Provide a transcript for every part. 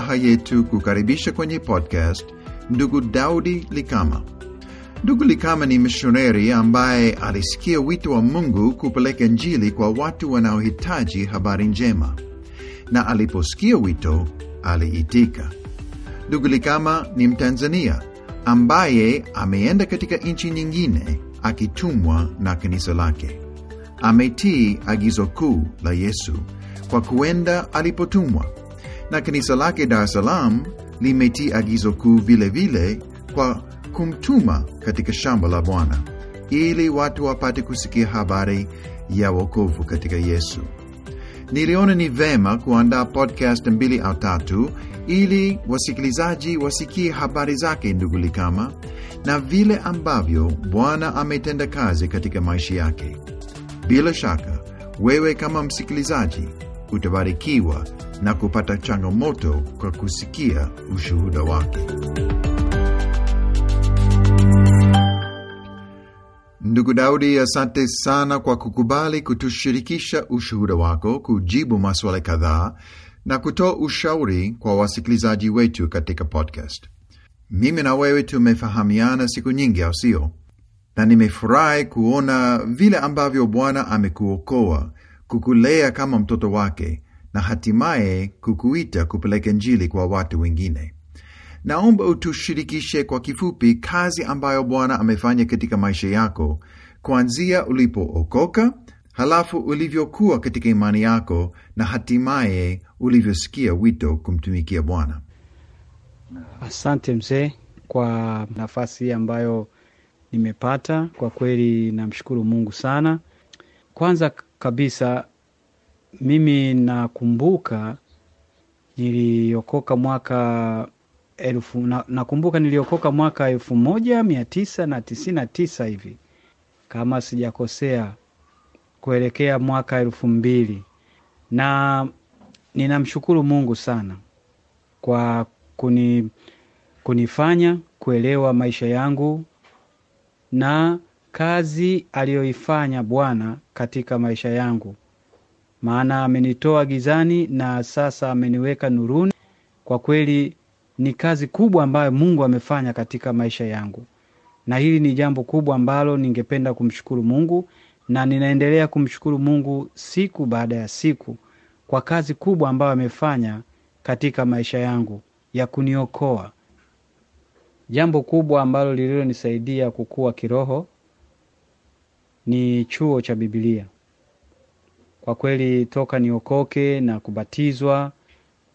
furaha yetu kukaribisha kwenye podcast ndugu Daudi Likama. Ndugu Likama ni mishoneri ambaye alisikia wito wa Mungu kupeleka Injili kwa watu wanaohitaji habari njema, na aliposikia wito aliitika. Ndugu Likama ni Mtanzania ambaye ameenda katika nchi nyingine akitumwa na kanisa lake. Ametii agizo kuu la Yesu kwa kuenda alipotumwa, na kanisa lake Dar es Salaam limetii agizo kuu vile vile kwa kumtuma katika shamba la Bwana ili watu wapate kusikia habari ya wokovu katika Yesu. Niliona ni vema kuandaa podcast mbili au tatu ili wasikilizaji wasikie habari zake ndugu Likama na vile ambavyo Bwana ametenda kazi katika maisha yake. Bila shaka wewe kama msikilizaji utabarikiwa na kupata changamoto kwa kusikia ushuhuda wake. Ndugu Daudi, asante sana kwa kukubali kutushirikisha ushuhuda wako, kujibu maswali kadhaa na kutoa ushauri kwa wasikilizaji wetu katika podcast. Mimi na wewe tumefahamiana siku nyingi, au sio? Na nimefurahi kuona vile ambavyo Bwana amekuokoa, kukulea kama mtoto wake na hatimaye kukuita kupeleka Injili kwa watu wengine. Naomba utushirikishe kwa kifupi kazi ambayo Bwana amefanya katika maisha yako kuanzia ulipookoka, halafu ulivyokuwa katika imani yako na hatimaye ulivyosikia wito kumtumikia Bwana. Asante mzee kwa nafasi ambayo nimepata. Kwa kweli namshukuru Mungu sana. Kwanza kabisa mimi nakumbuka niliokoka mwaka elfu na, niliokoka mwaka elfu moja mia tisa na tisini na tisa hivi kama sijakosea, kuelekea mwaka elfu mbili. Na ninamshukuru Mungu sana kwa kuni, kunifanya kuelewa maisha yangu na kazi aliyoifanya Bwana katika maisha yangu, maana amenitoa gizani na sasa ameniweka nuruni. Kwa kweli ni kazi kubwa ambayo Mungu amefanya katika maisha yangu, na hili ni jambo kubwa ambalo ningependa kumshukuru Mungu, na ninaendelea kumshukuru Mungu siku baada ya siku kwa kazi kubwa ambayo amefanya katika maisha yangu ya kuniokoa. Jambo kubwa ambalo lililonisaidia kukua kiroho ni chuo cha Biblia. Kwa kweli toka niokoke na kubatizwa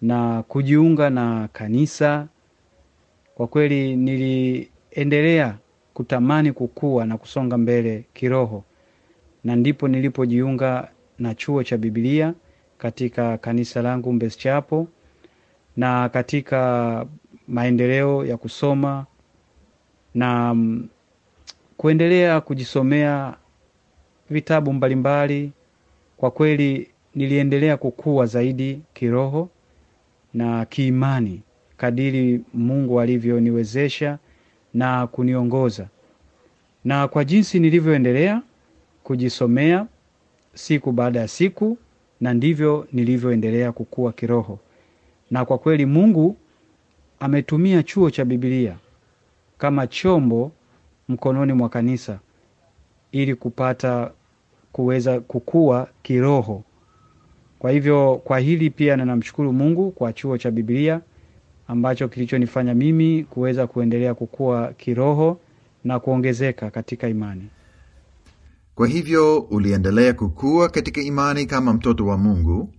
na kujiunga na kanisa, kwa kweli niliendelea kutamani kukua na kusonga mbele kiroho, na ndipo nilipojiunga na chuo cha Biblia katika kanisa langu Mbezi Chapel, na katika maendeleo ya kusoma na kuendelea kujisomea vitabu mbalimbali. Kwa kweli niliendelea kukua zaidi kiroho na kiimani kadiri Mungu alivyoniwezesha na kuniongoza, na kwa jinsi nilivyoendelea kujisomea siku baada ya siku, na ndivyo nilivyoendelea kukua kiroho. Na kwa kweli Mungu ametumia chuo cha Biblia kama chombo mkononi mwa kanisa ili kupata kuweza kukua kiroho. Kwa hivyo kwa hili pia ninamshukuru Mungu kwa chuo cha Biblia ambacho kilichonifanya mimi kuweza kuendelea kukua kiroho na kuongezeka katika imani. Kwa hivyo uliendelea kukua katika imani kama mtoto wa Mungu.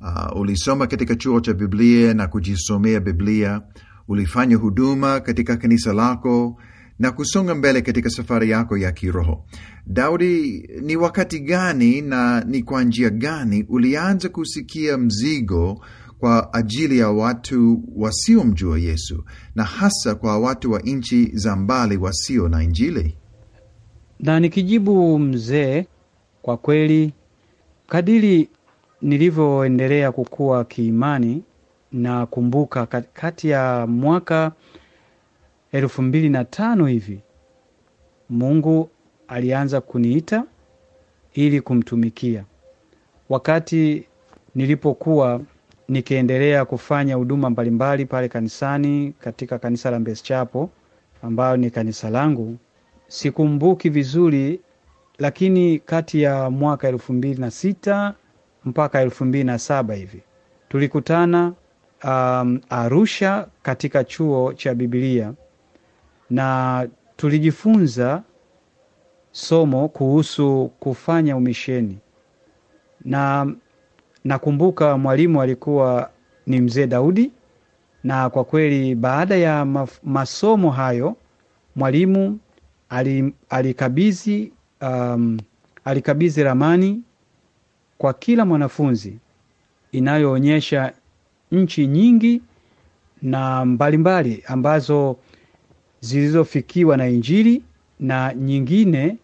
Uh, ulisoma katika chuo cha Biblia na kujisomea Biblia. Ulifanya huduma katika kanisa lako na kusonga mbele katika safari yako ya kiroho. Daudi, ni wakati gani na ni kwa njia gani ulianza kusikia mzigo kwa ajili ya watu wasiomjua Yesu na hasa kwa watu wa nchi za mbali wasio na Injili? Na nikijibu mzee, kwa kweli kadiri nilivyoendelea kukua kiimani, na kumbuka kati ya mwaka elfu mbili na tano hivi Mungu alianza kuniita ili kumtumikia. Wakati nilipokuwa nikiendelea kufanya huduma mbalimbali pale kanisani katika kanisa la Mbezi Chapo ambayo ni kanisa langu. Sikumbuki vizuri, lakini kati ya mwaka elfu mbili na sita mpaka elfu mbili na saba hivi tulikutana um, Arusha katika chuo cha Biblia na tulijifunza somo kuhusu kufanya umisheni, na nakumbuka mwalimu alikuwa ni mzee Daudi, na kwa kweli baada ya masomo hayo mwalimu alikabidhi um, alikabidhi ramani kwa kila mwanafunzi inayoonyesha nchi nyingi na mbalimbali mbali ambazo zilizofikiwa na Injili na nyingine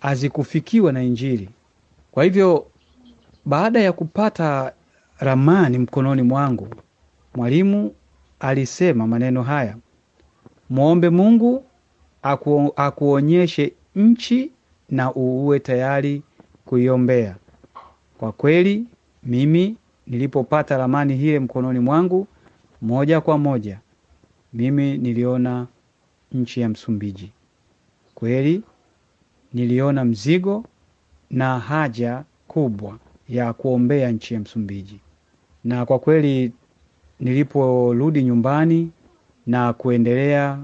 hazikufikiwa na Injili. Kwa hivyo baada ya kupata ramani mkononi mwangu, mwalimu alisema maneno haya: mwombe Mungu aku, akuonyeshe nchi na uwe tayari kuiombea. Kwa kweli mimi nilipopata ramani hile mkononi mwangu, moja kwa moja mimi niliona nchi ya Msumbiji. Kweli niliona mzigo na haja kubwa ya kuombea nchi ya Msumbiji, na kwa kweli niliporudi nyumbani na kuendelea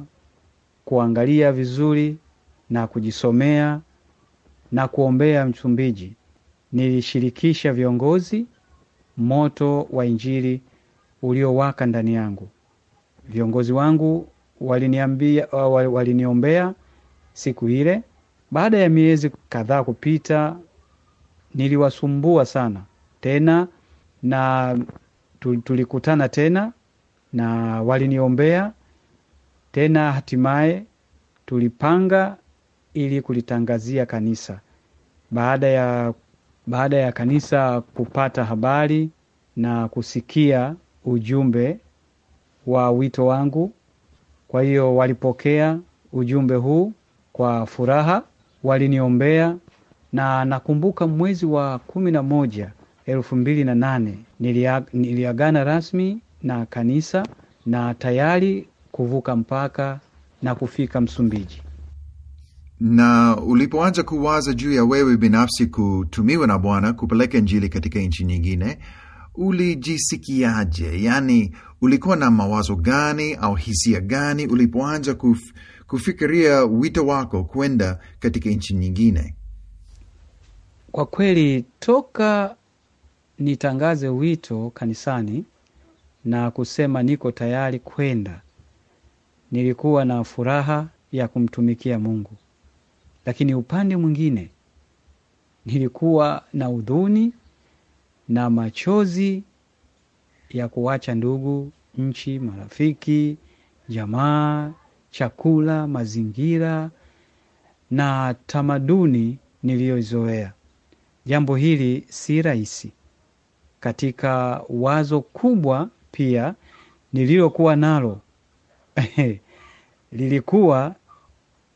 kuangalia vizuri na kujisomea na kuombea Msumbiji, nilishirikisha viongozi moto wa Injili uliowaka ndani yangu. Viongozi wangu waliniambia, waliniombea siku ile. Baada ya miezi kadhaa kupita, niliwasumbua sana tena, na tulikutana tena na waliniombea tena, hatimaye tulipanga ili kulitangazia kanisa. Baada ya, baada ya kanisa kupata habari na kusikia ujumbe wa wito wangu, kwa hiyo walipokea ujumbe huu kwa furaha, waliniombea na nakumbuka mwezi wa kumi na moja elfu mbili na nane niliagana rasmi na kanisa na tayari kuvuka mpaka na kufika Msumbiji. Na ulipoanza kuwaza juu ya wewe binafsi kutumiwa na Bwana kupeleka Injili katika nchi nyingine, ulijisikiaje? Yaani, ulikuwa na mawazo gani au hisia gani ulipoanza kuf, kufikiria wito wako kwenda katika nchi nyingine? Kwa kweli, toka nitangaze wito kanisani na kusema niko tayari kwenda, nilikuwa na furaha ya kumtumikia Mungu, lakini upande mwingine nilikuwa na udhuni na machozi ya kuwacha ndugu, nchi, marafiki, jamaa, chakula, mazingira na tamaduni niliyozoea. Jambo hili si rahisi. Katika wazo kubwa pia nililokuwa nalo lilikuwa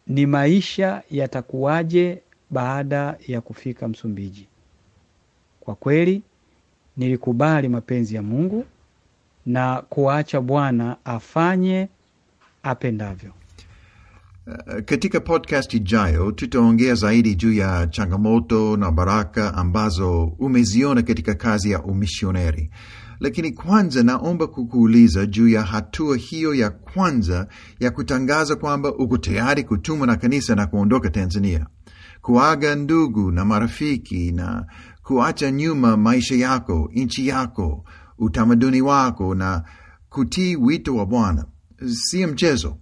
ni maisha yatakuwaje baada ya kufika Msumbiji. Kwa kweli nilikubali mapenzi ya Mungu na kuacha Bwana afanye apendavyo. Uh, katika podcast ijayo tutaongea zaidi juu ya changamoto na baraka ambazo umeziona katika kazi ya umisioneri, lakini kwanza naomba kukuuliza juu ya hatua hiyo ya kwanza ya kutangaza kwamba uko tayari kutumwa na kanisa na kuondoka Tanzania, kuaga ndugu na marafiki na kuacha nyuma maisha yako, nchi yako, utamaduni wako na kutii wito wa Bwana. Si mchezo.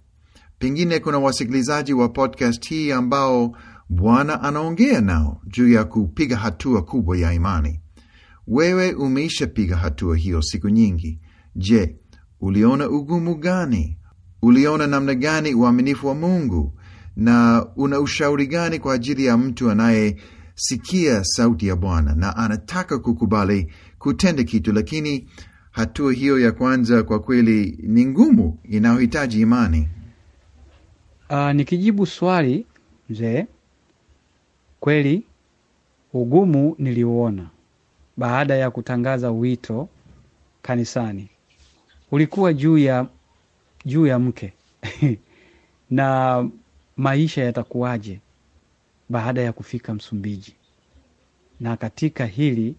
Pengine kuna wasikilizaji wa podcast hii ambao Bwana anaongea nao juu ya kupiga hatua kubwa ya imani. Wewe umeishapiga hatua hiyo siku nyingi. Je, uliona ugumu gani? Uliona namna gani uaminifu wa Mungu? Na una ushauri gani kwa ajili ya mtu anayesikia sauti ya Bwana na anataka kukubali kutenda kitu, lakini hatua hiyo ya kwanza kwa kweli ni ngumu, inayohitaji imani? Uh, nikijibu swali mzee, kweli ugumu niliuona baada ya kutangaza wito kanisani. Ulikuwa juu ya juu ya mke. Na maisha yatakuwaje baada ya kufika Msumbiji. Na katika hili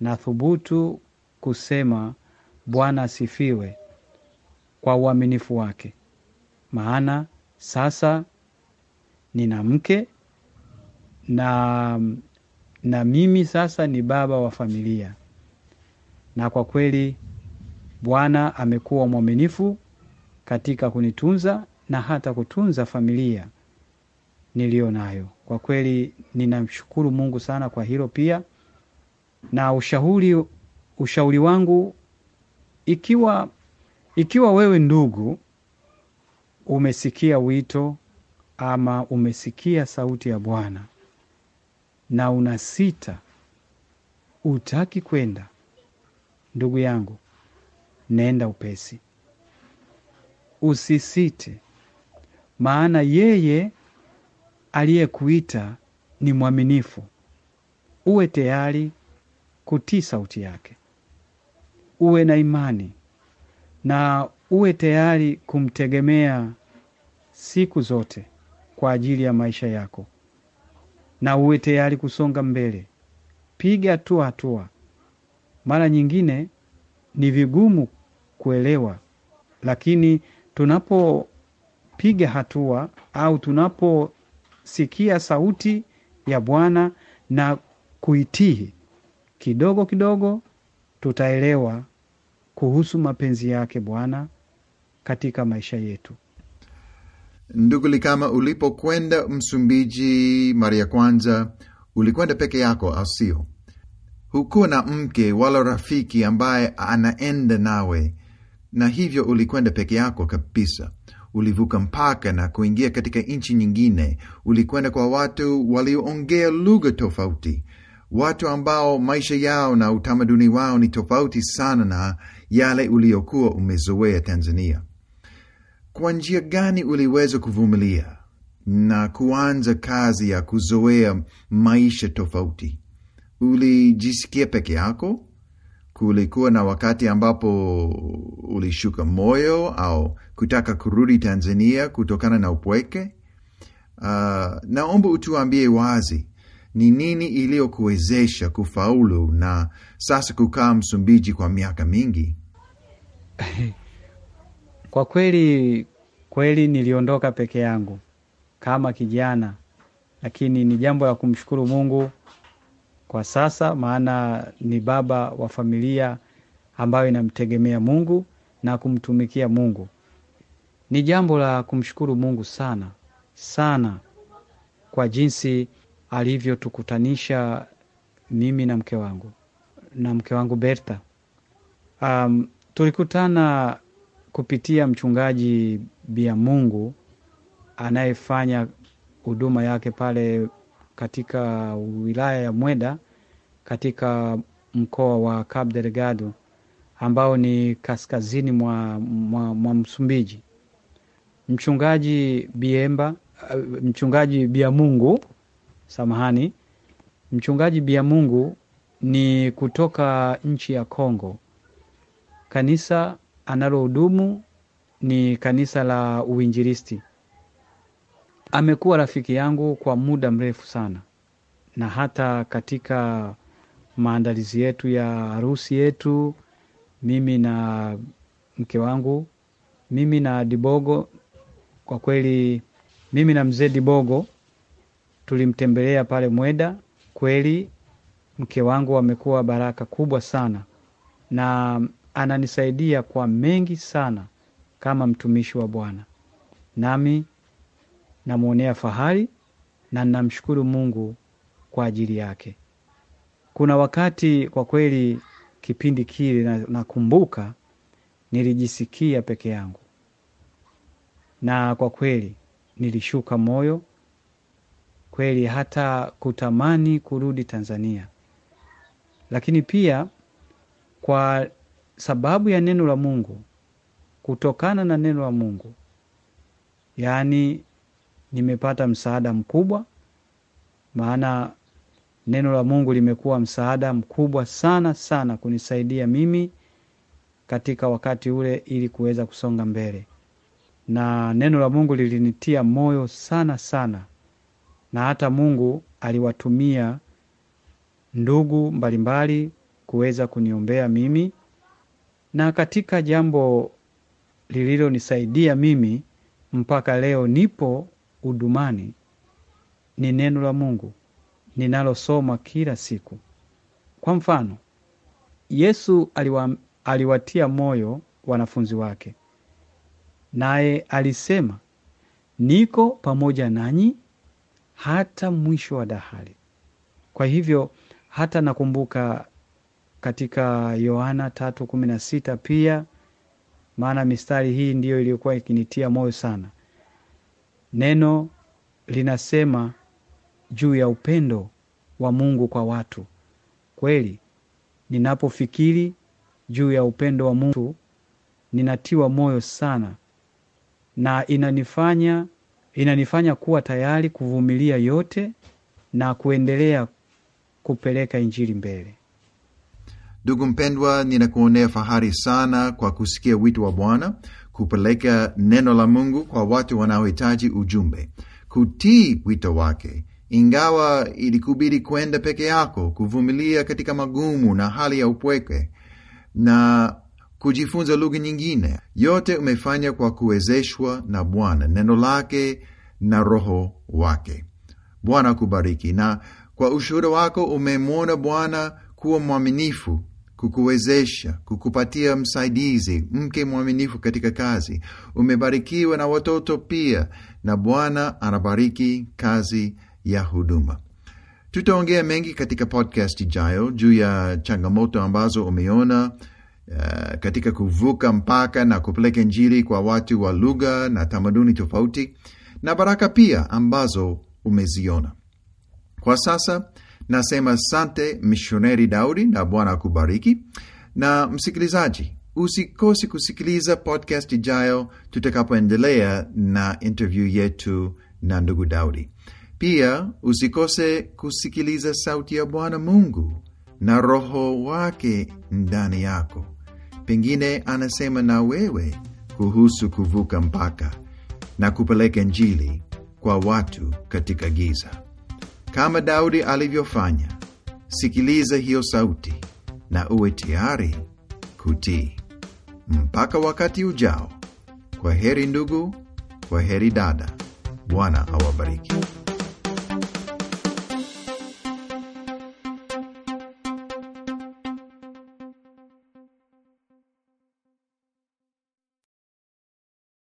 nathubutu kusema Bwana asifiwe kwa uaminifu wake, maana sasa nina mke na, na mimi sasa ni baba wa familia, na kwa kweli Bwana amekuwa mwaminifu katika kunitunza na hata kutunza familia niliyo nayo. Kwa kweli ninamshukuru Mungu sana kwa hilo pia, na ushauri ushauri wangu ikiwa ikiwa wewe ndugu umesikia wito ama umesikia sauti ya Bwana na una sita, utaki kwenda, ndugu yangu, nenda upesi, usisite, maana yeye aliyekuita ni mwaminifu. Uwe tayari kutii sauti yake, uwe na imani na uwe tayari kumtegemea siku zote kwa ajili ya maisha yako, na uwe tayari kusonga mbele. Piga hatua hatua. Mara nyingine ni vigumu kuelewa, lakini tunapopiga hatua au tunaposikia sauti ya Bwana na kuitii, kidogo kidogo tutaelewa kuhusu mapenzi yake Bwana katika maisha yetu. Ndugu Likama, ulipokwenda Msumbiji mara ya kwanza, ulikwenda peke yako au sio? Hukuwa na mke wala rafiki ambaye anaenda nawe, na hivyo ulikwenda peke yako kabisa. Ulivuka mpaka na kuingia katika nchi nyingine. Ulikwenda kwa watu walioongea lugha tofauti, watu ambao maisha yao na utamaduni wao ni tofauti sana na yale uliokuwa umezoea Tanzania. Kwa njia gani uliweza kuvumilia na kuanza kazi ya kuzoea maisha tofauti? Ulijisikia peke yako? Kulikuwa na wakati ambapo ulishuka moyo au kutaka kurudi Tanzania kutokana na upweke? Uh, naomba utuambie wazi ni nini iliyokuwezesha kufaulu na sasa kukaa Msumbiji kwa miaka mingi? Kwa kweli kweli niliondoka peke yangu kama kijana, lakini ni jambo la kumshukuru Mungu kwa sasa, maana ni baba wa familia ambayo inamtegemea Mungu na kumtumikia Mungu. Ni jambo la kumshukuru Mungu sana sana kwa jinsi alivyotukutanisha mimi na mke wangu na mke wangu Bertha. Um, tulikutana kupitia mchungaji Bia Mungu anayefanya huduma yake pale katika wilaya ya Mweda katika mkoa wa Cabo Delgado ambao ni kaskazini mwa, mwa, mwa Msumbiji. Mchungaji Biemba, mchungaji Biamungu, samahani, mchungaji Biamungu ni kutoka nchi ya Kongo. Kanisa analohudumu ni kanisa la Uinjilisti. Amekuwa rafiki yangu kwa muda mrefu sana, na hata katika maandalizi yetu ya harusi yetu, mimi na mke wangu, mimi na Dibogo, kwa kweli mimi na mzee Dibogo tulimtembelea pale Mweda. Kweli mke wangu amekuwa baraka kubwa sana na ananisaidia kwa mengi sana kama mtumishi wa Bwana, nami namwonea fahari na namshukuru Mungu kwa ajili yake. Kuna wakati kwa kweli, kipindi kile nakumbuka, nilijisikia peke yangu, na kwa kweli nilishuka moyo kweli, hata kutamani kurudi Tanzania, lakini pia kwa sababu ya neno la Mungu, kutokana na neno la Mungu, yaani nimepata msaada mkubwa, maana neno la Mungu limekuwa msaada mkubwa sana sana kunisaidia mimi katika wakati ule ili kuweza kusonga mbele, na neno la Mungu lilinitia moyo sana sana, na hata Mungu aliwatumia ndugu mbalimbali kuweza kuniombea mimi, na katika jambo lililonisaidia mimi mpaka leo nipo hudumani ni neno la Mungu ninalosoma kila siku. Kwa mfano, Yesu aliwa, aliwatia moyo wanafunzi wake, naye alisema, niko pamoja nanyi hata mwisho wa dahari. Kwa hivyo hata nakumbuka katika Yohana tatu kumi na sita pia, maana mistari hii ndiyo iliyokuwa ikinitia moyo sana. Neno linasema juu ya upendo wa Mungu kwa watu. Kweli, ninapofikiri juu ya upendo wa Mungu ninatiwa moyo sana, na inanifanya inanifanya kuwa tayari kuvumilia yote na kuendelea kupeleka Injili mbele. Ndugu mpendwa, ninakuonea fahari sana kwa kusikia wito wa Bwana kupeleka neno la Mungu kwa watu wanaohitaji ujumbe, kutii wito wake ingawa ilikubidi kwenda peke yako, kuvumilia katika magumu na hali ya upweke na kujifunza lugha nyingine. Yote umefanya kwa kuwezeshwa na Bwana, neno lake na Roho wake. Bwana akubariki, na kwa ushuhuda wako umemwona Bwana kuwa mwaminifu kukuwezesha, kukupatia msaidizi, mke mwaminifu katika kazi. Umebarikiwa na watoto pia, na Bwana anabariki kazi ya huduma. Tutaongea mengi katika podcast ijayo juu ya changamoto ambazo umeona uh, katika kuvuka mpaka na kupeleka Injili kwa watu wa lugha na tamaduni tofauti, na baraka pia ambazo umeziona. Kwa sasa nasema sante mishoneri Daudi, na Bwana akubariki. Na msikilizaji, usikose kusikiliza podcast ijayo tutakapoendelea na interview yetu na ndugu Daudi. Pia usikose kusikiliza sauti ya Bwana Mungu na Roho wake ndani yako. Pengine anasema na wewe kuhusu kuvuka mpaka na kupeleka Injili kwa watu katika giza, kama Daudi alivyofanya. Sikiliza hiyo sauti na uwe tayari kutii. Mpaka wakati ujao, kwa heri ndugu, kwa heri dada. Bwana awabariki.